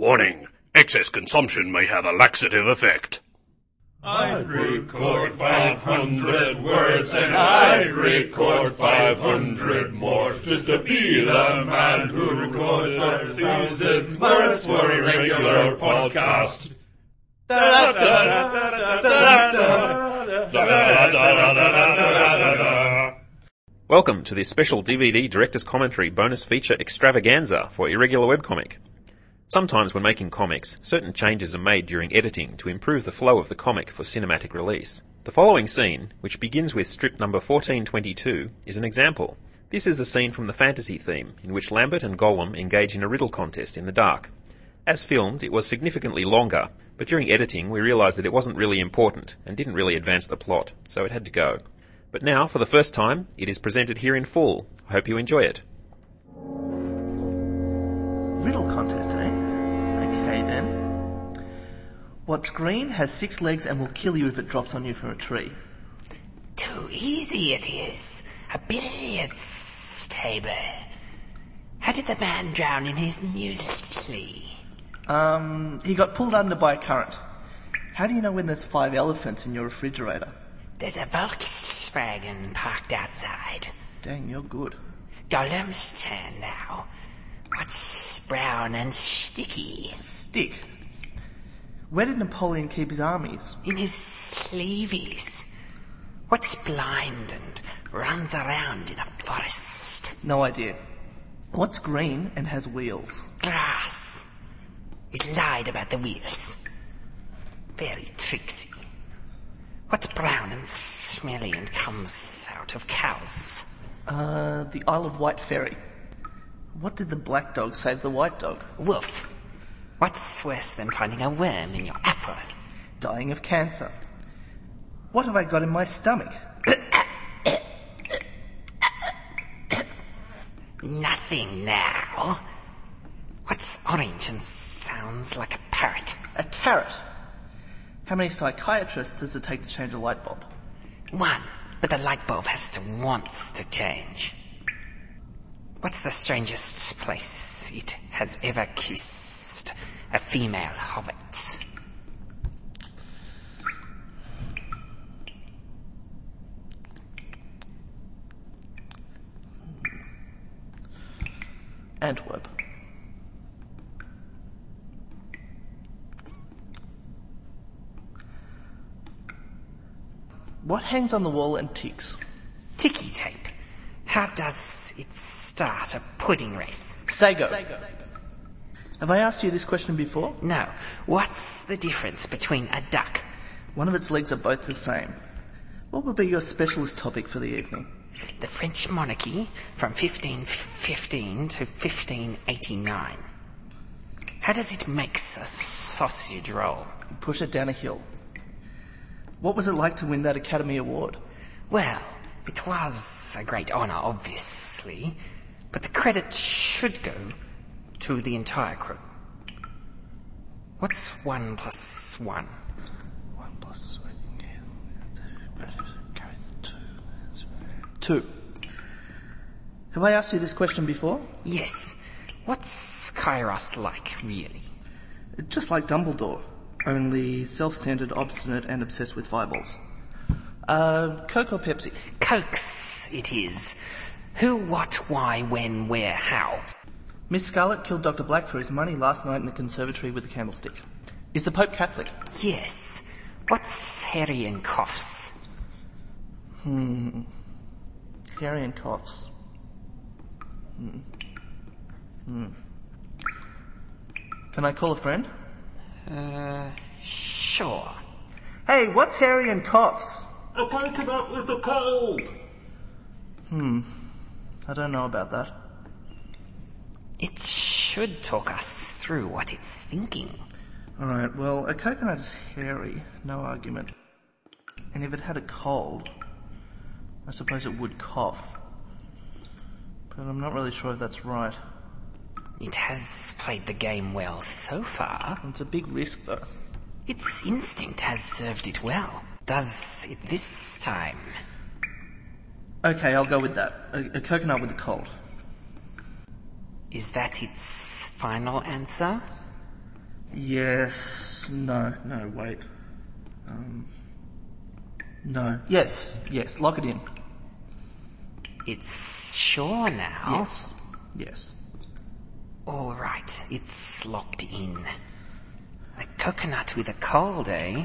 Warning. Excess consumption may have a laxative effect. I'd record 500 words and I'd record 500 more just to be the man who records a thousand words for a regular podcast. Welcome to this special DVD Director's Commentary bonus feature extravaganza for Irregular Webcomic. Sometimes when making comics, certain changes are made during editing to improve the flow of the comic for cinematic release. The following scene, which begins with strip number 1422, is an example. This is the scene from the fantasy theme, in which Lambert and Gollum engage in a riddle contest in the dark. As filmed, it was significantly longer, but during editing we realised that it wasn't really important and didn't really advance the plot, so it had to go. But now, for the first time, it is presented here in full. I hope you enjoy it. Riddle contest? Okay then. What's green, has six legs, and will kill you if it drops on you from a tree? Too easy it is. A billiards table. How did the man drown in his muesli? Um, he got pulled under by a current. How do you know when there's five elephants in your refrigerator? There's a Volkswagen parked outside. Dang, you're good. Gollum's turn now. What's brown and sticky? Stick. Where did Napoleon keep his armies? In his sleeveys. What's blind and runs around in a forest? No idea. What's green and has wheels? Grass. It lied about the wheels. Very tricksy. What's brown and smelly and comes out of cows? Uh, the Isle of Wight Ferry. What did the black dog say to the white dog? Wolf. What's worse than finding a worm in your apple? Dying of cancer. What have I got in my stomach? Nothing now. What's orange and sounds like a parrot? A carrot. How many psychiatrists does it take to change a light bulb? One, but the light bulb has to wants to change. What's the strangest place it has ever kissed a female hobbit? Antwerp. What hangs on the wall and ticks? Ticky tape. How does it start a pudding race? Sago. Have I asked you this question before? No. What's the difference between a duck? One of its legs are both the same. What would be your specialist topic for the evening? The French monarchy from 1515 to 1589. How does it make a sausage roll? Push it down a hill. What was it like to win that Academy Award? Well, it was a great honour, obviously, but the credit should go to the entire crew. What's one plus one? One plus two. Have I asked you this question before? Yes. What's Kyros like, really? Just like Dumbledore, only self-centered, obstinate, and obsessed with fireballs. Uh, Coke or Pepsi? Cokes, it is. Who, what, why, when, where, how? Miss Scarlet killed Dr. Black for his money last night in the conservatory with a candlestick. Is the Pope Catholic? Yes. What's Harry and coughs? Hmm. Harry and coughs. Hmm. Hmm. Can I call a friend? Uh, sure. Hey, what's Harry and coughs? A coconut with a cold. Hmm. I don't know about that. It should talk us through what it's thinking. Alright, well, a coconut is hairy, no argument. And if it had a cold, I suppose it would cough. But I'm not really sure if that's right. It has played the game well so far. It's a big risk, though. Its instinct has served it well. Does it this time? Okay, I'll go with that. A, a coconut with a cold. Is that its final answer? Yes. No. No. Wait. Um. No. Yes. Yes. Lock it in. It's sure now. Yes. Yes. All right, it's locked in. A coconut with a cold, eh?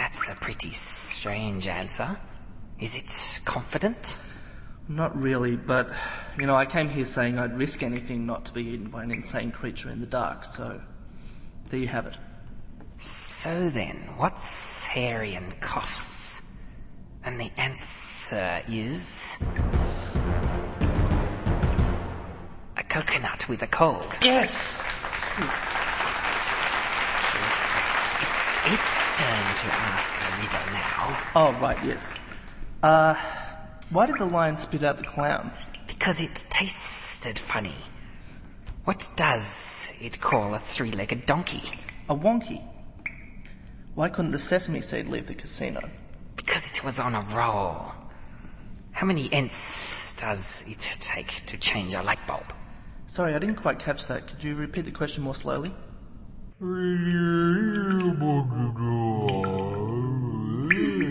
That's a pretty strange answer. Is it confident? Not really, but you know, I came here saying I'd risk anything not to be eaten by an insane creature in the dark. So there you have it. So then, what's hairy and coughs? And the answer is. A coconut with a cold. Yes. It's turn to ask a riddle now. Oh right. Yes. Uh, why did the lion spit out the clown? Because it tasted funny. What does it call a three legged donkey? A wonky. Why couldn't the sesame seed leave the casino? Because it was on a roll. How many ents does it take to change a light bulb? Sorry, I didn't quite catch that. Could you repeat the question more slowly? Pretty able to go on.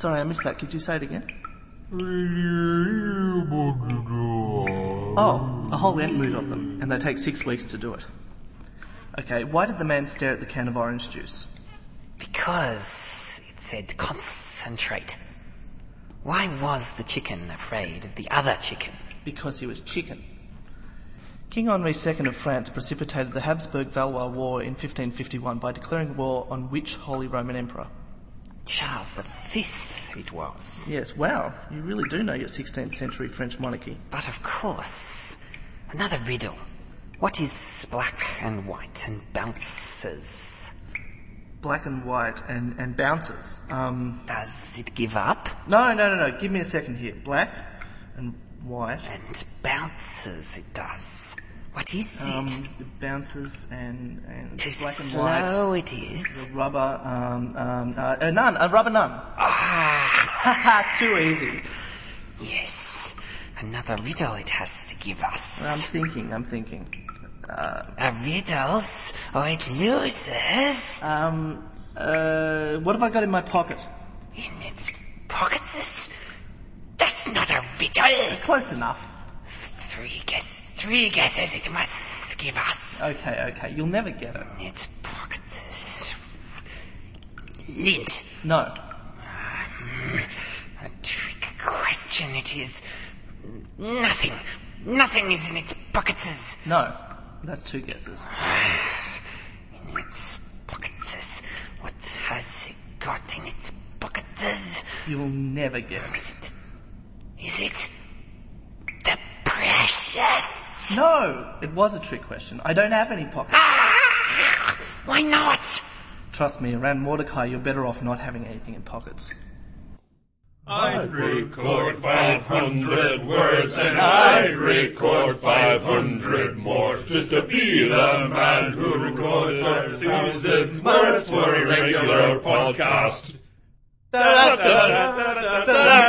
Sorry, I missed that. Could you say it again? Oh, oh a whole ent moot of them, and they take six weeks to do it. Okay, why did the man stare at the can of orange juice? Because it said concentrate. Why was the chicken afraid of the other chicken? Because he was chicken. King Henri II of France precipitated the Habsburg-Valois War in 1551 by declaring war on which Holy Roman Emperor? Charles V it was. Yes, wow, you really do know your 16th century French monarchy. But of course, another riddle. What is black and white and bounces? Black and white and, and bounces. Um, Does it give up? no, no, no, no, give me a second here. Black and white. And bounces it does. What is Um, it? it bounces and, and Too black and white. slow it is. The rubber, um, um, uh, a nun, a rubber nun. Ah, too easy. yes. Another riddle it has to give us. I'm thinking, I'm thinking. A riddles or it loses Um, uh, what have I got in my pocket? in its pockets. That's not a riddle. Close enough. Three guess, three guesses it must give us. Okay, okay, you'll never get it. Its pockets. Lint. No. Um, a trick question it is. Nothing. Nothing is in its pockets. No. That's two guesses. In its pockets. What has it got in its pockets? You'll never guess. Is it the precious. No, it was a trick question. I don't have any pockets. Ah, why not? Trust me, around Mordecai, you're better off not having anything in pockets. I'd record 500 words and I'd record 500 more just to be the man who records a thousand words for a regular podcast. Da, da, da,